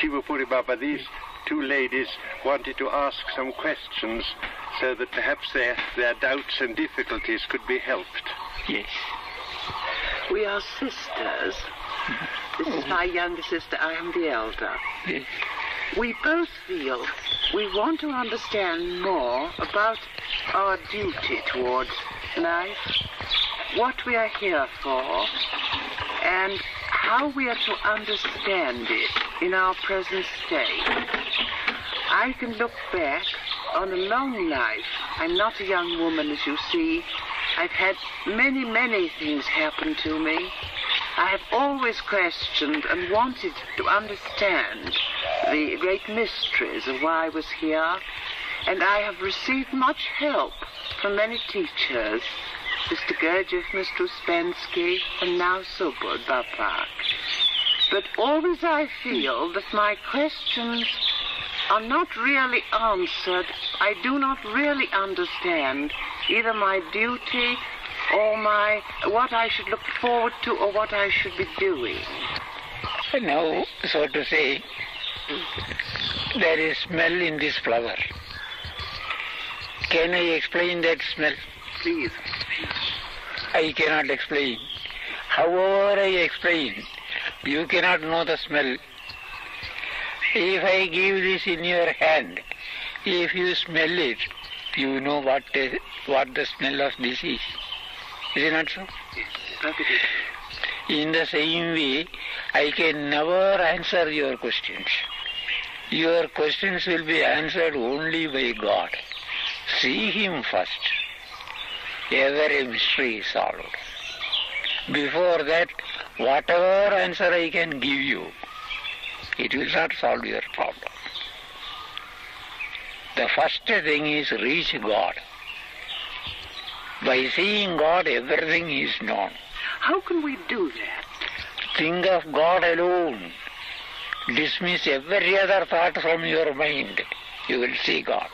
Shivapuri Baba, these two ladies wanted to ask some questions so that perhaps their, their doubts and difficulties could be helped. Yes. We are sisters. This is my younger sister. I am the elder. Yes. We both feel we want to understand more about our duty towards life, what we are here for, and how we are to understand it in our present state. I can look back on a long life. I'm not a young woman, as you see. I've had many, many things happen to me. I have always questioned and wanted to understand the great mysteries of why I was here, and I have received much help from many teachers, Mr. Gurdjieff, Mr. Uspensky, and now Subud Bapak. But always I feel that my questions are not really answered. I do not really understand either my duty or my what I should look forward to or what I should be doing. Now, so to say, there is smell in this flower. Can I explain that smell? Please. I cannot explain. However I explain, you cannot know the smell. If I give this in your hand, if you smell it, you know what the, what the smell of this is. Is it not so? In the same way, I can never answer your questions. Your questions will be answered only by God. See Him first. Every mystery is solved. Before that, whatever answer I can give you, it will not solve your problem. The first thing is reach God. By seeing God, everything is known. How can we do that? Think of God alone. Dismiss every other thought from your mind. You will see God.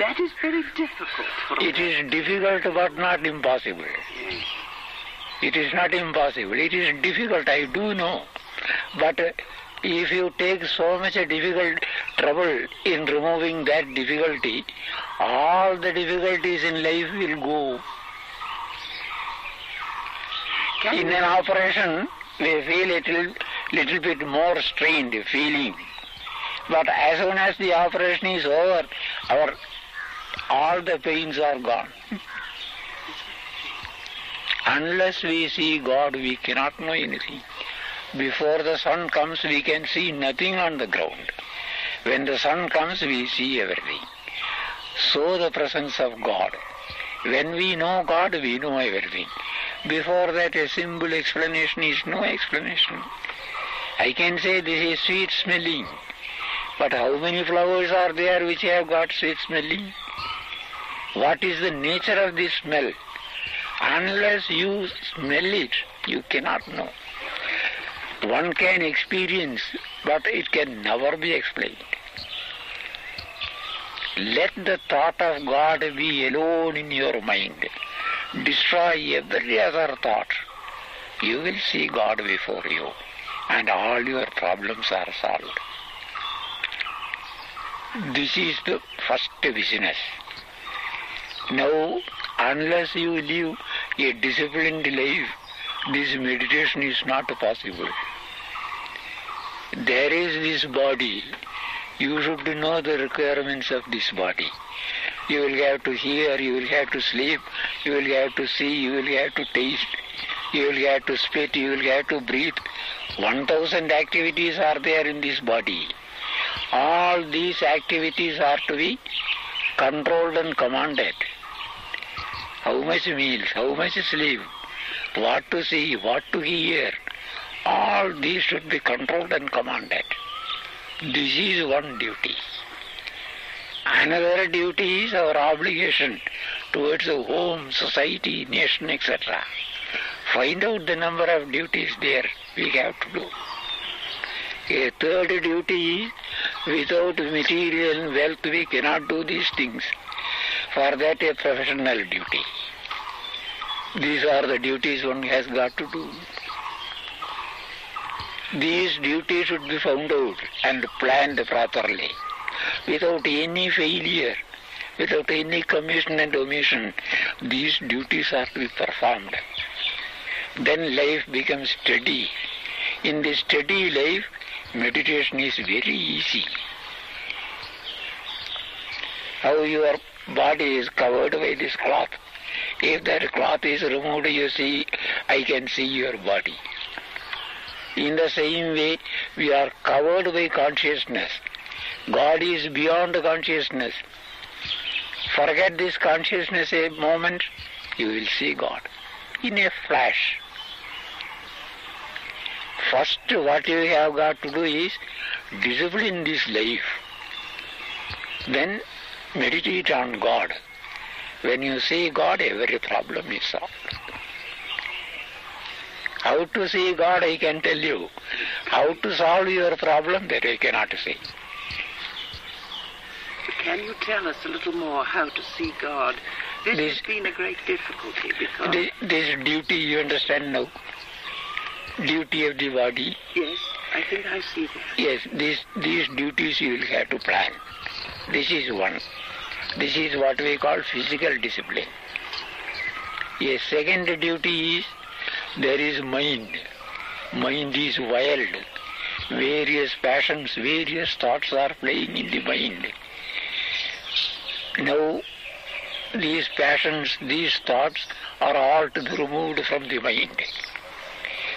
That is very difficult It is difficult but not impossible. It is not impossible. It is difficult, I do know. But uh, if you take so much a difficult trouble in removing that difficulty, all the difficulties in life will go. Can In an operation, we feel little, little bit more strained feeling. But as soon as the operation is over, our all the pains are gone. Unless we see God, we cannot know anything. Before the sun comes, we can see nothing on the ground. When the sun comes, we see everything. So the presence of God. When we know God, we know everything. Before that, a simple explanation is no explanation. I can say this is sweet smelling. But how many flowers are there which have got sweet smelling? What is the nature of this smell? Unless you smell it, you cannot know. One can experience, but it can never be explained. Let the thought of God be alone in your mind. Destroy every other thought. You will see God before you, and all your problems are solved. This is the first business. Now, unless you live a disciplined life, this meditation is not possible. There is this body. You should know the requirements of this body. You will have to hear, you will have to sleep, you will have to see, you will have to taste, you will have to spit, you will have to breathe. 1000 activities are there in this body. All these activities are to be controlled and commanded. How much meals, how much sleep, what to see, what to hear, all these should be controlled and commanded. This is one duty. Another duty is our obligation towards the home, society, nation, etc. Find out the number of duties there we have to do. A third duty is without material wealth we cannot do these things. For that a professional duty. These are the duties one has got to do. these duties should be found out and planned properly without any failure, without any commission and omission. These duties are to be performed. Then life becomes steady. In this steady life, meditation is very easy. How your body is covered by this cloth. If that cloth is removed, you see, I can see your body. In the same way, we are covered by consciousness. God is beyond consciousness. Forget this consciousness a moment, you will see God in a flash. First, what you have got to do is discipline this life. Then meditate on God. When you see God, every problem is solved. How to see God, I can tell you. How to solve your problem, that I cannot say. Can you tell us a little more how to see God? This, This- has been a great difficulty because, This, this duty, you understand now? Duty of the body. yes, I think I see that. Yes, these, these duties you will have to plan. This is one. This is what we call physical discipline. A second duty is there is mind. Mind is wild. Various passions, various thoughts are playing in the mind. Now, these passions, these thoughts are all to be removed from the mind.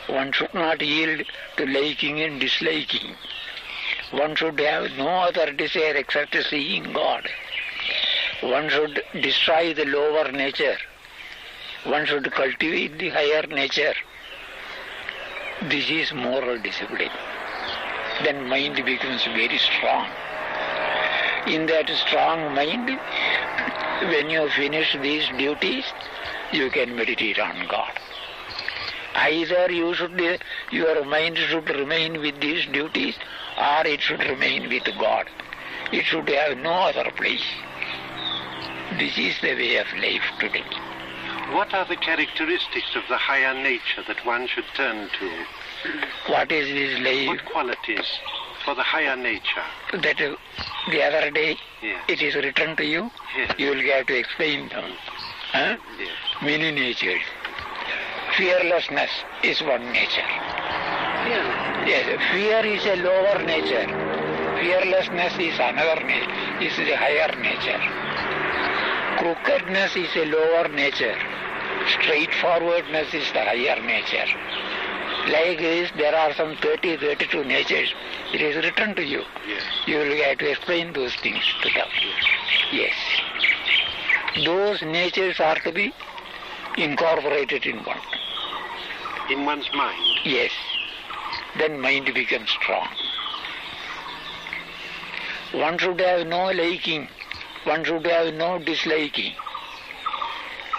One should not yield to liking and disliking. One should have no other desire except seeing God. One should destroy the lower nature. One should cultivate the higher nature. This is moral discipline. Then mind becomes very strong. In that strong mind, when you finish these duties, you can meditate on God. Either you should, your mind should remain with these duties, or it should remain with God. It should have no other place. This is the way of life today. What are the characteristics of the higher nature that one should turn to? What is this life? What qualities for the higher nature? That uh, the other day Yes. it is written to you, Yes. you will have to explain them. Huh? Yes. Many natures. Fearlessness is one nature. Yes, fear is a lower nature. Fearlessness is another nature, is the higher nature. Crookedness is a lower nature. Straightforwardness is the higher nature. Like this, there are some 30, 32 natures. It is written to you. Yes. You will have to explain those things to them. Yes. Those natures are to be incorporated in one. In one's mind. Yes. Then mind becomes strong. One should have no liking. One should have no disliking.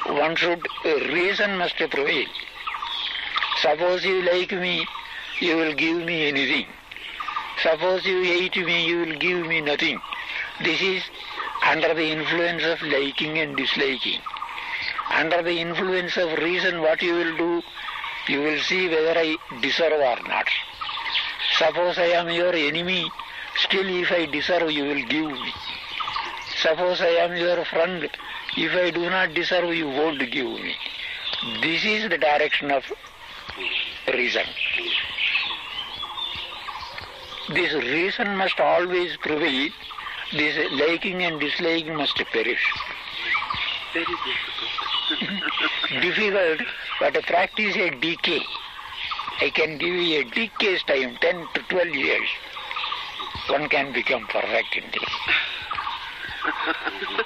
One should, reason must prevail. Suppose you like me, you will give me anything. Suppose you hate me, you will give me nothing. This is under the influence of liking and disliking. Under the influence of reason, what you will do, you will see whether I deserve or not. Suppose I am your enemy, still if I deserve, you will give me. Suppose I am your friend, if I do not deserve, you won't give me. This is the direction of reason. This reason must always prevail. This liking and disliking must perish. Very difficult. difficult, but practice a decay. I can give you a decay's time, 10 to 12 years. One can become perfect in this.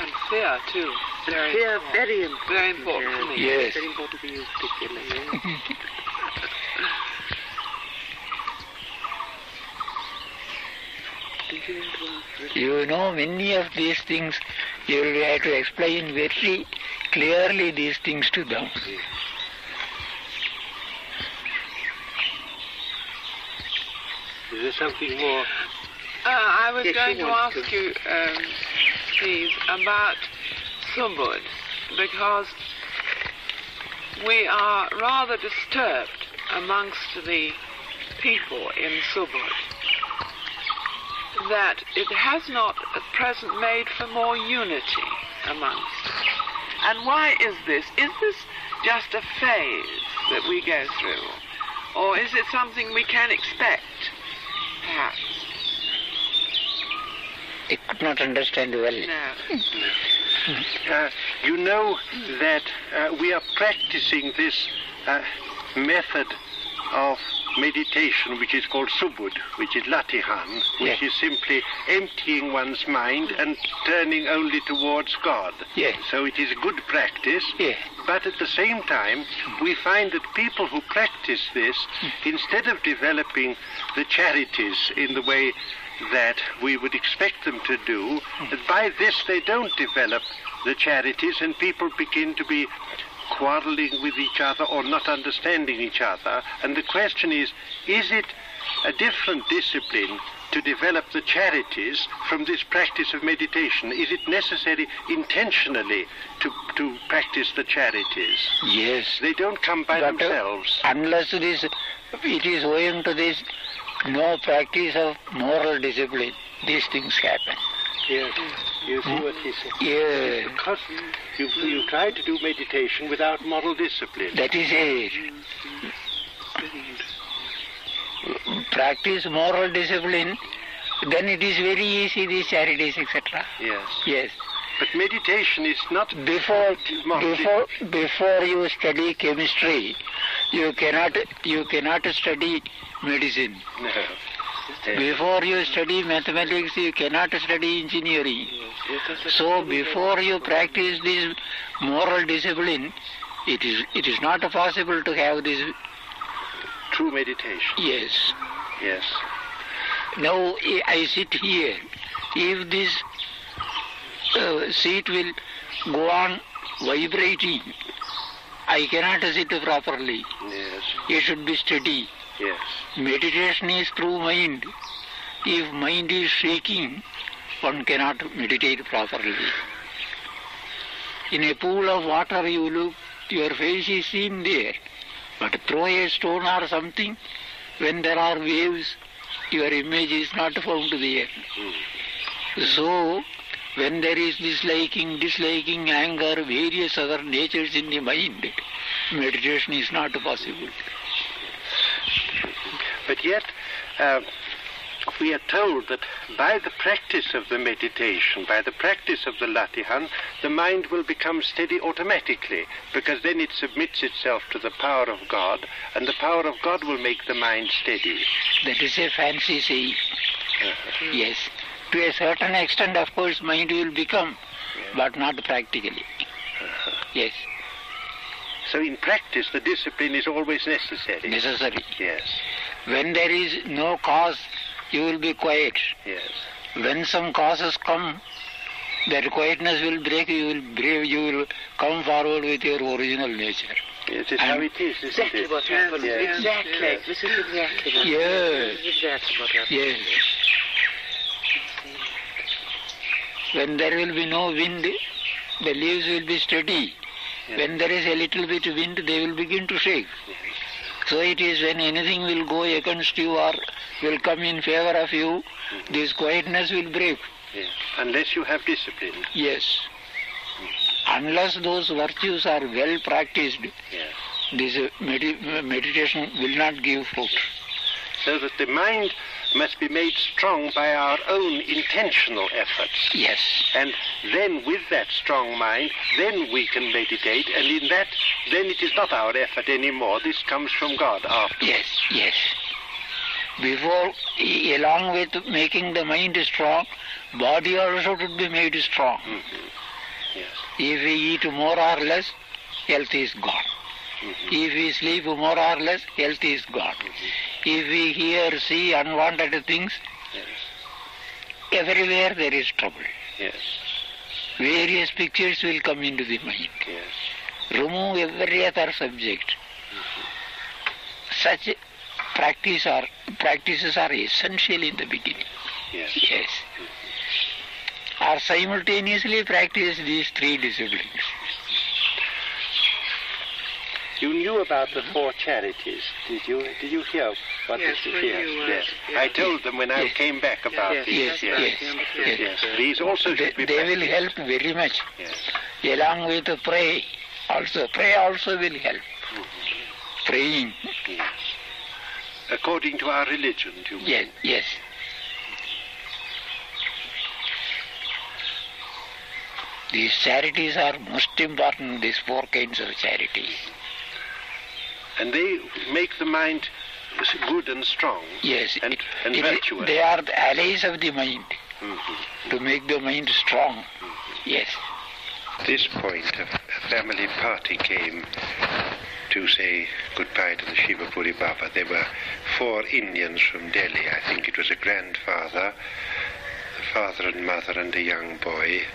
And fear too. Very Fear important. very important. Very important for me. Yes. Very important for you particularly. Did you want to ask? You know, many of these things, you will have to explain very clearly these things to them. Is there something more? Uh, I was Yes, going to ask to. you, um, please, about Subud, because we are rather disturbed amongst the people in Subud that it has not at present made for more unity amongst us. And why is this? Is this just a phase that we go through? Or is it something we can expect, perhaps? I could not understand well. No. Uh, you know that uh, we are practicing this uh, method of meditation which is called subud, which is latihan, which Yes. is simply emptying one's mind and turning only towards God. Yes. So it is a good practice, Yes. but at the same time, we find that people who practice this, hmm. instead of developing the charities in the way that we would expect them to do, that by this they don't develop the charities and people begin to be quarreling with each other or not understanding each other. And the question is, is it a different discipline to develop the charities from this practice of meditation? Is it necessary intentionally to, to practice the charities? Yes. They don't come by But, uh, themselves. Unless this, it is owing to this no practice of moral discipline, these things happen. Yes, you see what he said. Yeah, Because you, you try to do meditation without moral discipline. that is it. Practice moral discipline, then it is very easy, these charities, etc. Yes. Yes. But meditation is not Before, before, before you study chemistry, you cannot, you cannot study medicine. No. Before you study mathematics, you cannot study engineering. So before you practice this moral discipline, it is it is not possible to have this. True meditation. Yes. Yes. Now I sit here. If this uh, seat will go on vibrating, I cannot sit properly. Yes. It should be steady. Yes. Meditation is through mind. If mind is shaking, one cannot meditate properly. In a pool of water you look, your face is seen there. But throw a stone or something, when there are waves, your image is not found there. Hmm. So, when there is disliking, disliking, anger, various other natures in the mind, meditation is not possible. But yet, uh, we are told that by the practice of the meditation, by the practice of the latihan, the mind will become steady automatically, because then it submits itself to the power of God, and the power of God will make the mind steady. That is a fancy saying. Yes. To a certain extent, of course, mind will become, but not practically. Yes, So in practice, the discipline is always necessary. necessary. Yes. When there is no cause, you will be quiet. Yes. When some causes come, that quietness will break, you will brave, you will come forward with your original nature. It is And- how it is, isn't Exactly it? what happened. Yes. Exactly. Yes. This is exactly what Yes. This is exactly what happened. Yes. When there will be no wind, the leaves will be steady. When there is a little bit of wind, they will begin to shake. So it is when anything will go against you or will come in favor of you, this quietness will break. Yes. Unless you have discipline. Yes. Unless those virtues are well practiced, Yes. this uh, medi- meditation will not give fruit. So that the mind must be made strong by our own intentional efforts. Yes. And then with that strong mind, then we can meditate, and in that, then it is not our effort anymore. This comes from God after. Yes, yes. Before, along with making the mind strong, body also should be made strong. Mm-hmm. Yes. If we eat more or less, health is gone. Mm-hmm. If we sleep more or less, health is gone. Mm-hmm. If we hear, see unwanted things, Yes. everywhere there is trouble. Yes. Various pictures will come into the mind. Yes. Remove every other subject. Mm-hmm. Such practice are, practices are essential in the beginning. Yes. Yes. Or simultaneously practice these three disciplines. You knew about the four charities, did you? Did you hear what Yes, this when yes, uh, yes. yes. I told them when I Yes. came back about Yes, these. yes, yes, yes, yes. yes. These also They, should be they will help very much. Yes. Along with the pray also. Pray also will help. Praying. yes. According to our religion, do you mean? Yes, yes. These charities are most important, these four kinds of charities. And they make the mind good and strong. Yes, And- and it- virtuous. they are the allies of the mind Mhm. to make the mind strong. Yes. this point, a, a family party came to say goodbye to the Shivapuri Baba. There were four Indians from Delhi. I think it was a grandfather, the father and mother, and a young boy.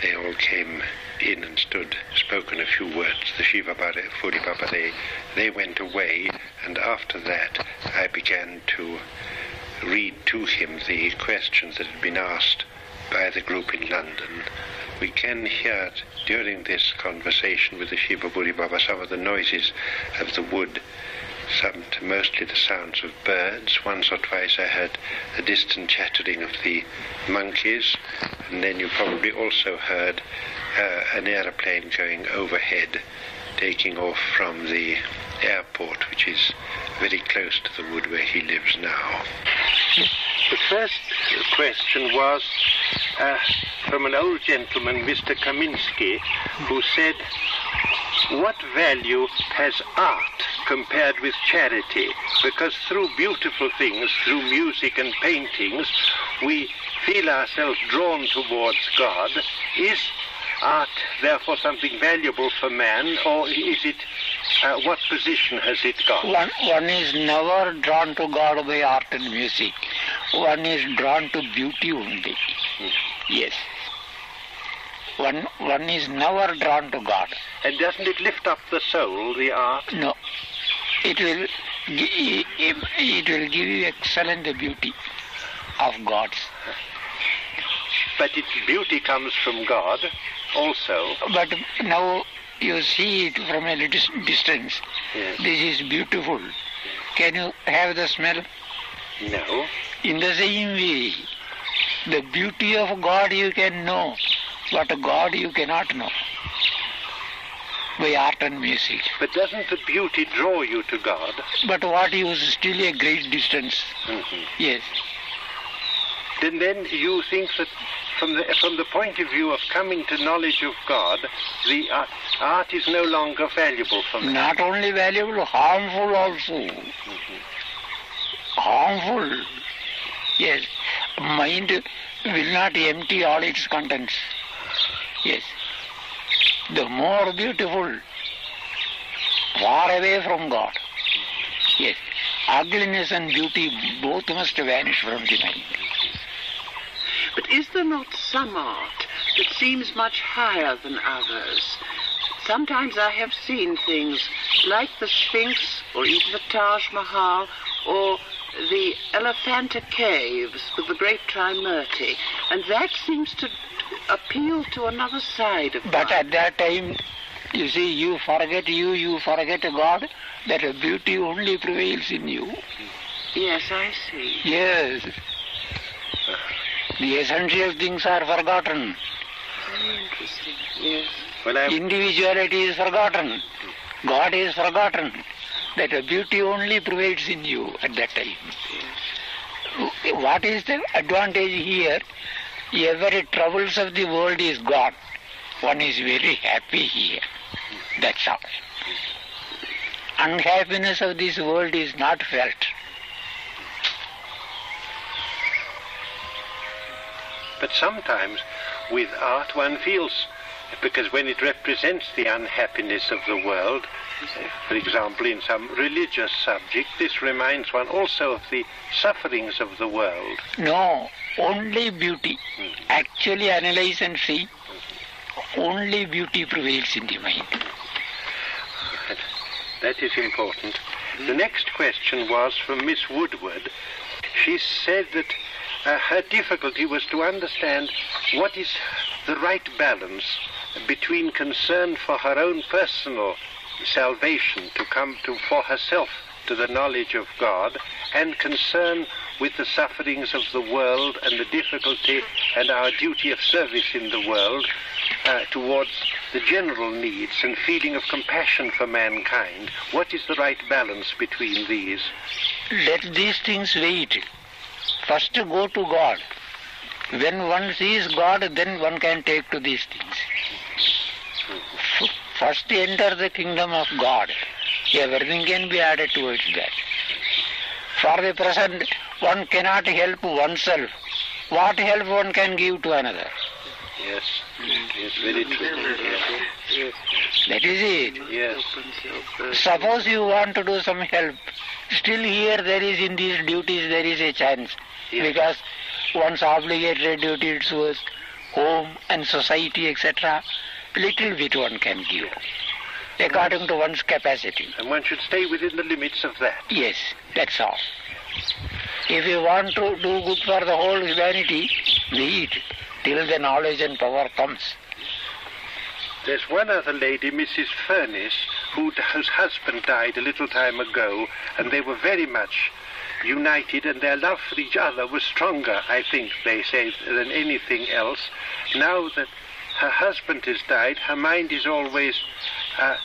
They all came in and stood, spoken a few words. The Shiva Baba- Puri Baba, they, they went away, and after that I began to read to him the questions that had been asked by the group in London. We can hear during this conversation with the Shivapuri Baba some of the noises of the wood, some mostly the sounds of birds. Once or twice I heard the distant chattering of the monkeys, and then you probably also heard uh, an aeroplane going overhead, taking off from the airport, which is very close to the wood where he lives now. The first question was uh, from an old gentleman, Mr. Kaminsky, who said, What value has art compared with charity? Because through beautiful things, through music and paintings, we feel ourselves drawn towards God. Is art therefore something valuable for man, or is it, uh, what position has it got? One, one is never drawn to God by art and music. One is drawn to beauty only. Yes. One, one is never drawn to God. And doesn't it lift up the soul, the art? No. It will, it will give you excellent beauty of God's. But its beauty comes from God also. But now you see it from a little distance. Yes. This is beautiful. Can you have the smell? No. In the same way, the beauty of God you can know, but God you cannot know by art and music. But doesn't the beauty draw you to God? But what is still a great distance. Mhm. Yes. Then, then you think that from the, from the point of view of coming to knowledge of God, the uh, art is no longer valuable for man. Not only valuable, harmful also. Harmful. Yes. Mind will not empty all its contents. Yes. The more beautiful, far away from God. Yes. Ugliness and beauty both must vanish from the mind. But is there not some art that seems much higher than others? Sometimes I have seen things like the Sphinx or even the Taj Mahal or the Elephanta Caves with the great Trimurti, and that seems to appeal to another side of But at that time, you see, you forget you, you forget God, that beauty only prevails in you. Yes, I see. Yes. The essential things are forgotten. Yes. Well, Individuality is forgotten. God is forgotten. That beauty only prevails in you at that time. What is the advantage here? Every troubles of the world is gone. One is very happy here. That's all. Unhappiness of this world is not felt. But sometimes with art one feels, because when it represents the unhappiness of the world, for example, in some religious subject, this reminds one also of the sufferings of the world. No, only beauty. Hmm. Actually analyze and see. Only beauty prevails in the mind. That is important. The next question was from Miss Woodward. She said that uh, her difficulty was to understand what is the right balance between concern for her own personal salvation to come to for herself to the knowledge of God and concern with the sufferings of the world and the difficulty and our duty of service in the world uh, towards the general needs and feeling of compassion for mankind. What is the right balance between these? Let these things wait. First go to God. When one sees God, then one can take to these things. First enter the kingdom of God. Everything can be added towards that. For the present, one cannot help oneself. What help one can give to another? Yes, yes, very true. That is it. yes. Suppose you want to do some help, still here there is in these duties there is a chance. Because one's obligatory duty towards home and society, etc., little bit one can give, according to one's capacity. And one should stay within the limits of that. Yes, that's all. If you want to do good for the whole humanity, be it till the knowledge and power comes. There's one other lady, Mrs. Furniss, who, whose husband died a little time ago, and they were very much united, and their love for each other was stronger, I think, they say, than anything else. Now that her husband has died, her mind is always uh,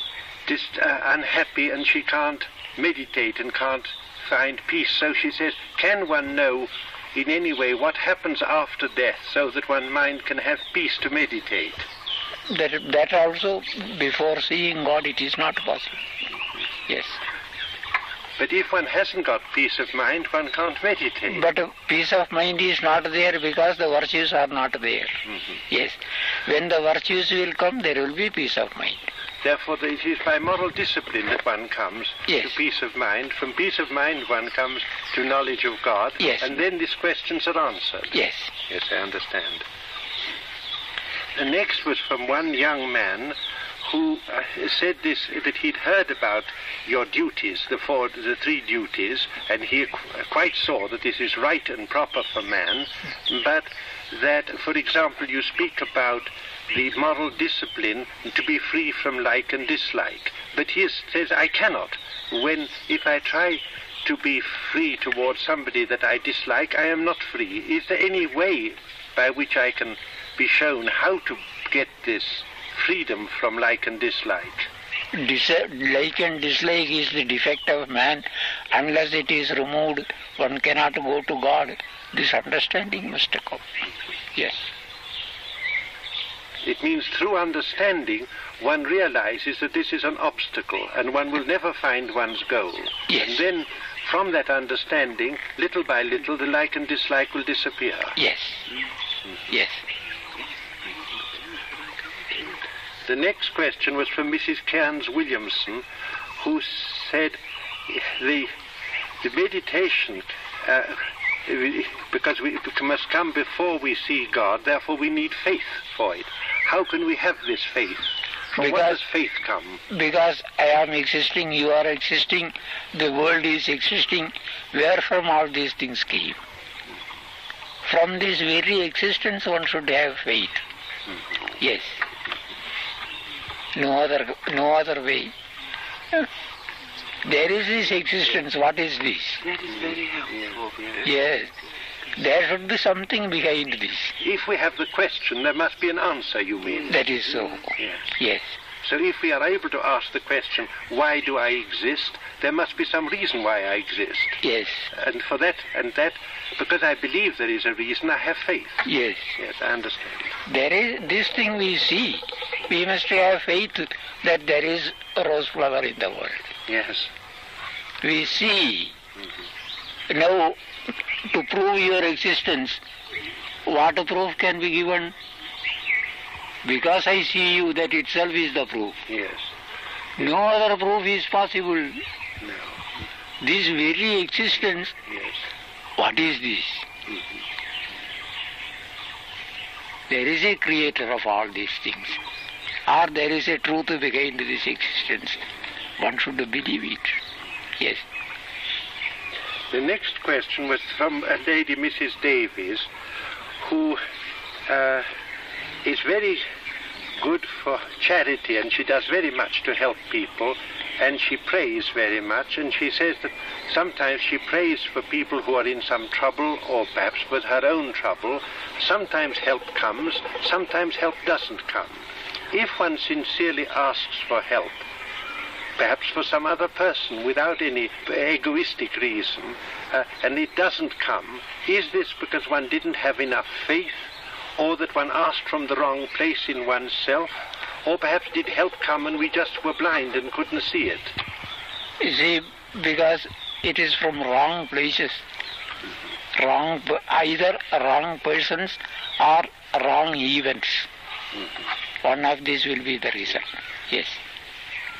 dis- uh, unhappy, and she can't meditate and can't find peace. So she says, can one know in any way what happens after death so that one mind can have peace to meditate? That, that also, before seeing God, it is not possible. Yes. But if one hasn't got peace of mind, one can't meditate. But peace of mind is not there because the virtues are not there. Mm-hmm. Yes. When the virtues will come, there will be peace of mind. Therefore, it is by moral discipline that one comes Yes. to peace of mind. From peace of mind, one comes to knowledge of God. Yes. And then these questions are answered. Yes. Yes, I understand. The next was from one young man who uh, said this that he'd heard about your duties, the four, the three duties, and he qu- quite saw that this is right and proper for man, but that, for example, you speak about the moral discipline to be free from like and dislike. But he says, I cannot. When, if I try to be free towards somebody that I dislike, I am not free. Is there any way by which I can be shown how to get this freedom from like and dislike? Dis- like and dislike is the defect of man. Unless it is removed, one cannot go to God. This understanding must come. Yes. It means through understanding, one realizes that this is an obstacle and one will never find one's goal. Yes. And then, from that understanding, little by little, the like and dislike will disappear. Yes. Yes. The next question was from Mrs. Cairns Williamson, who said the, the meditation, uh, because we, it must come before we see God, therefore we need faith for it. How can we have this faith? From Because- does faith come? Because I am existing, you are existing, the world is existing, where from all these things came? From this very existence one should have faith. Yes. No other no other way. There is this existence, what is this? That is very helpful. Yes. There should be something behind this. If we have the question, there must be an answer, you mean? That is so. Yes. Yes. So if we are able to ask the question, why do I exist? There must be some reason why I exist. Yes. And for that, and that, because I believe there is a reason, I have faith. Yes. Yes, I understand. There is this thing we see. We must have faith that there is a rose flower in the world. Yes. We see. Mm-hmm. Now, to prove your existence, what proof can be given? Because I see you, that itself is the proof. Yes. No other proof is possible. No. This very existence, Yes. what is this? There is a creator of all these things. Or there is a truth behind this existence. One should believe it. Yes. The next question was from a lady, Mrs. Davies, who uh, is very good for charity, and she does very much to help people, and she prays very much, and she says that sometimes she prays for people who are in some trouble, or perhaps with her own trouble. Sometimes help comes, sometimes help doesn't come. If one sincerely asks for help, perhaps for some other person without any egoistic reason, uh, and it doesn't come, is this because one didn't have enough faith, or that one asked from the wrong place in oneself, or perhaps did help come and we just were blind and couldn't see it? You see, because it is from wrong places, wrong, either wrong persons or wrong events. One of these will be the reason. Yes.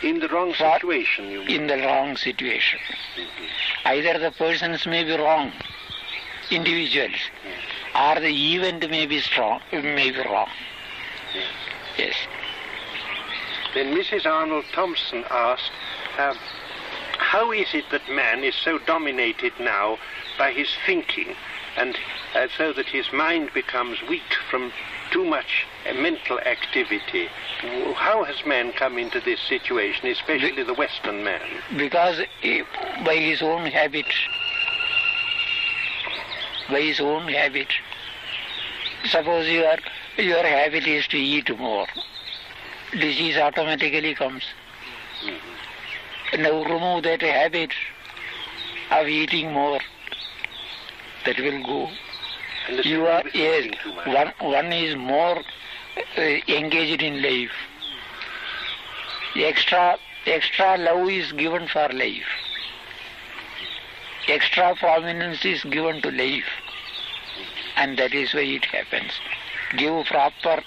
In the wrong For- situation, you mean? in the wrong situation. Mm-hmm. Either the persons may be wrong, individuals, mm-hmm. Or the event may be strong, may be wrong. Yes. Then Mrs. Arnold Thompson asked, um, how is it that man is so dominated now by his thinking, and uh, so that his mind becomes weak from too much uh, mental activity? How has man come into this situation, especially the Western man? Because by his own habit, by his own habit, suppose your, your habit is to eat more, disease automatically comes. Now remove that habit of eating more, that will go. You are yes. thinking too much. One one is more uh, engaged in life. Extra extra love is given for life. Extra prominence is given to life, and that is why it happens. Give proper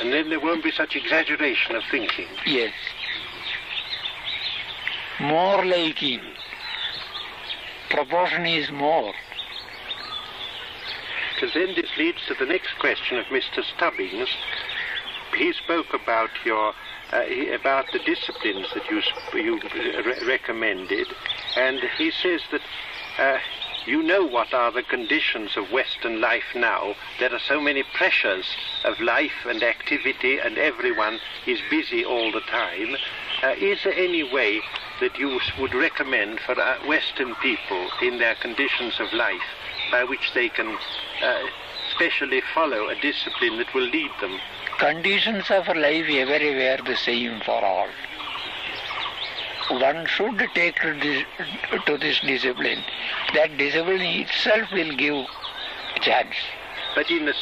And then there won't be such exaggeration of thinking. yes. More like liking. Proportion is more. Because then this leads to the next question of Mr. Stubbings. He spoke about your uh, about the disciplines that you you re- recommended, and he says that uh, you know what are the conditions of Western life now. There are so many pressures of life and activity, and everyone is busy all the time. Uh, is there any way that you would recommend for uh, Western people in their conditions of life by which they can uh, specially follow a discipline that will lead them? Conditions of life everywhere the same for all. One should take to this, to this discipline. That discipline itself will give chance. But in a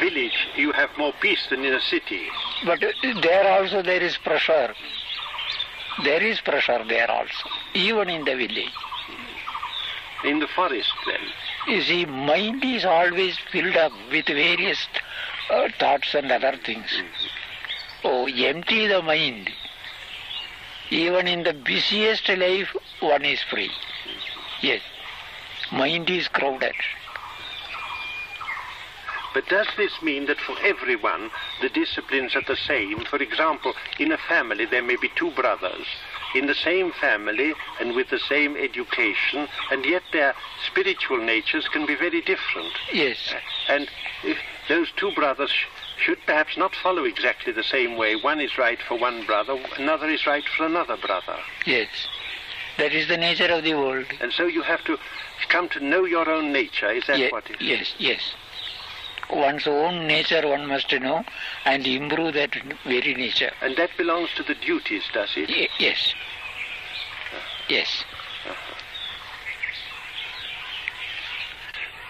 village, you have more peace than in a city. But there also there is pressure. There is pressure there also, even in the village. In the forest, then. You see, mind is always filled up with various uh, thoughts and other things. Oh, empty the mind. Even in the busiest life, one is free. Yes, mind is crowded. But does this mean that for everyone the disciplines are the same? For example, in a family there may be two brothers in the same family and with the same education, and yet their spiritual natures can be very different. Yes, And if those two brothers should perhaps not follow exactly the same way. One is right for one brother, another is right for another brother. yes. That is the nature of the world. And so you have to come to know your own nature. Is that Ye- what it is? yes, yes. One's own nature one must know and improve that very nature. And that belongs to the duties, does it? Ye- yes. Yes.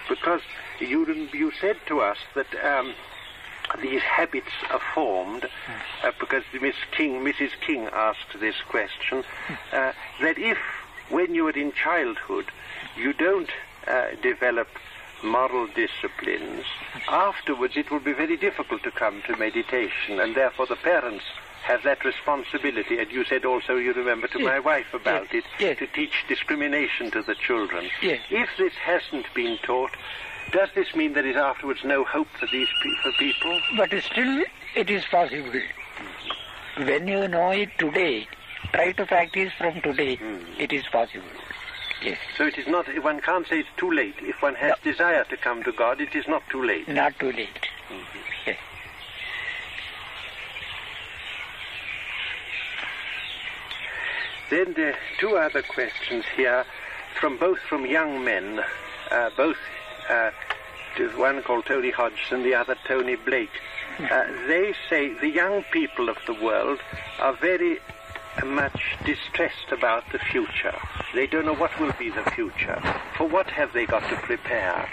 Because you you said to us that um, these habits are formed uh, because Miss King, Mrs. King asked this question uh, that if when you are in childhood you don't uh, develop moral disciplines, afterwards it will be very difficult to come to meditation, and therefore the parents have that responsibility. And you said also, you remember to my wife about Yes. it, Yes. to teach discrimination to the children. Yes. If this hasn't been taught, does this mean there is afterwards no hope for these pe- for people? But still, it is possible. When you know it today, try to practice from today. Mm. It is possible. Yes. So it is not. One can't say it's too late. If one has no. desire to come to God, it is not too late. Not too late. Mm-hmm. Yes. Then the two other questions here, from both from young men, uh, both uh, to one called Tony Hodgson, the other Tony Blake. Uh, they say the young people of the world are very much distressed about the future. They don't know what will be the future. For what have they got to prepare?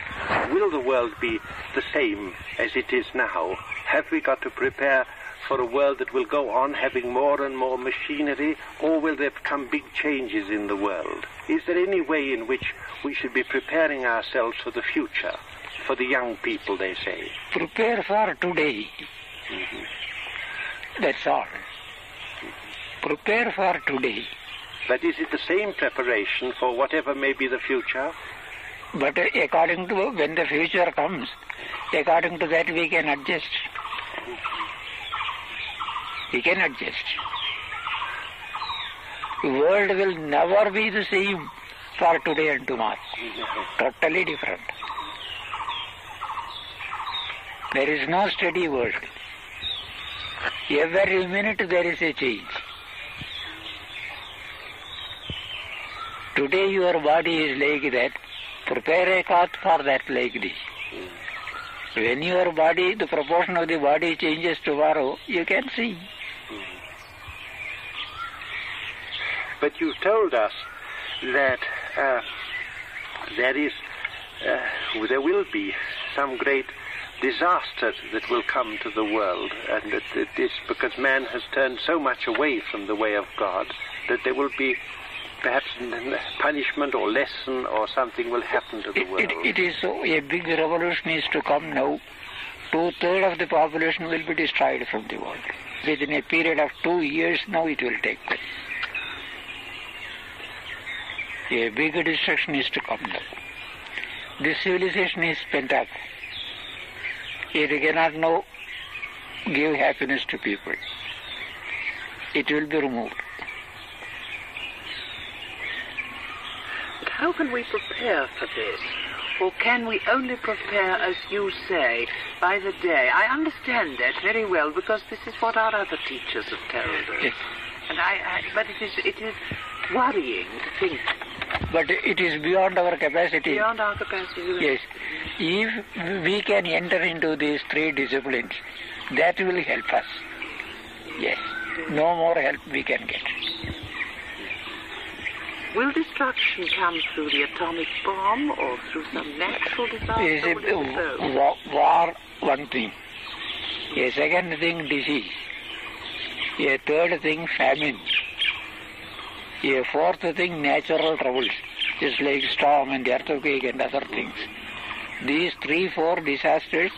Will the world be the same as it is now? Have we got to prepare for a world that will go on having more and more machinery, or will there come big changes in the world? Is there any way in which we should be preparing ourselves for the future? For the young people, they say. Prepare for today. Mm-hmm. That's all. Prepare for today. But is it the same preparation for whatever may be the future? But according to when the future comes, according to that we can adjust. Mm-hmm. We can adjust. The world will never be the same for today and tomorrow. Totally different. There is no steady world. Every minute there is a change. Today your body is like that. Prepare a cart for that like this. When your body, the proportion of the body changes tomorrow, you can see. But you've told us that uh, there is, uh, there will be some great disaster that will come to the world, and that it is because man has turned so much away from the way of God that there will be perhaps punishment or lesson or something will happen to the world. it, it is so, a big revolution is to come now. Two-thirds of the population will be destroyed from the world. Within a period of two years now it will take place. A bigger destruction is to come now. This civilization is spent up. It cannot now give happiness to people. It will be removed. How can we prepare for this? Or can we only prepare, as you say, by the day? I understand that very well because this is what our other teachers have told us. Yes. And I, I but it is it is worrying to think But it is beyond our capacity. beyond our capacity. Yes. If we can enter into these three disciplines, that will help us. Yes. No more help we can get. Will destruction come through the atomic bomb or through some natural disaster? Is What do you it suppose? war one thing. A second thing disease. A third thing famine. A fourth thing natural troubles, just like storm and earthquake and other things. These three, four disasters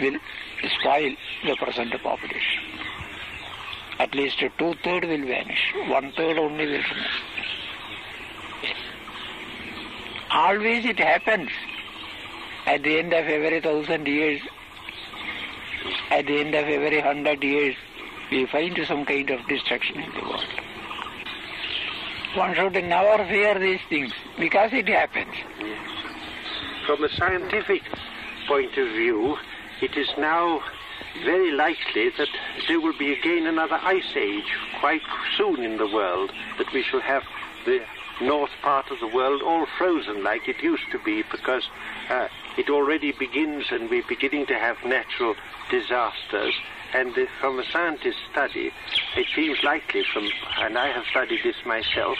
will spoil the present population. At least two third will vanish. One third only will remain. Always it happens. At the end of every thousand years, at the end of every hundred years, we find some kind of destruction in the world. One should never fear these things because it happens. From a scientific point of view, it is now very likely that there will be again another ice age quite soon in the world, that we shall have the north part of the world all frozen like it used to be because uh, it already begins and we're beginning to have natural disasters. And from a scientist's study, it seems likely from, and I have studied this myself,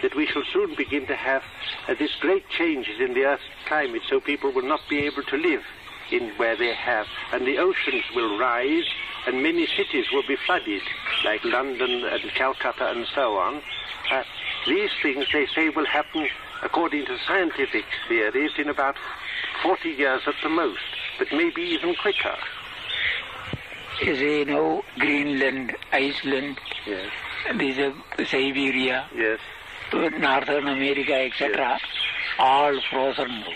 that we shall soon begin to have uh, great changes in the Earth's climate so people will not be able to live in where they have, and the oceans will rise, and many cities will be flooded, like London and Calcutta and so on. Uh, these things, they say, will happen, according to scientific theories, in about 40 years at the most, but maybe even quicker. As you know, Greenland, Iceland, Yes, these are Siberia, yes, Northern America, etc., all frozen now.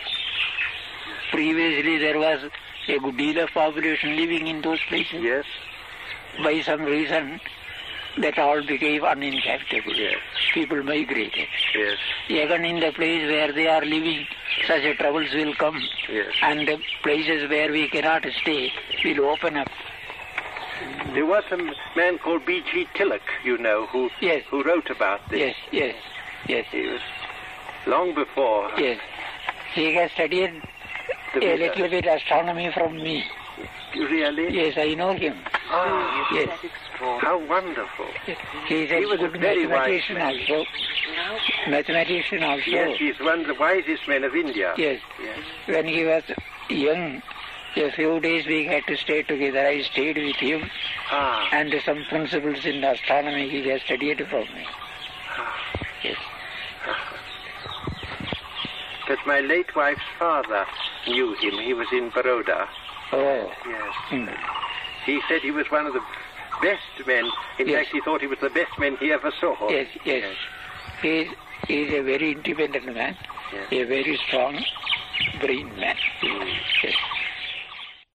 Previously there was a good deal of population living in those places. yes, By some reason, that all became uninhabitable. Yes. People migrated. yes, Even in the place where they are living, such troubles will come. yes. And the places where we cannot stay will open up. There was a man called B.G. Tilak, you know, who Yes. who wrote about this. Yes, yes, yes, He was long before yes. He has studied the a little bit astronomy from me. Really? Yes, I know him. Ah, Yes. how wonderful. He is a He was a good very wise mathematician man. also. Mathematician also. Yes, he's one of the wisest men of India. Yes. Yes. When he was young, a few days we had to stay together. I stayed with him Ah, and some principles in astronomy he has studied from me. Yes. but my late wife's father knew him. He was in Baroda. Oh. Yes. Hmm. He said he was one of the best men. In Yes. fact, he thought he was the best man he ever saw. Yes, yes. He is, he is a very independent man, Yes. a very strong brain man. Yes.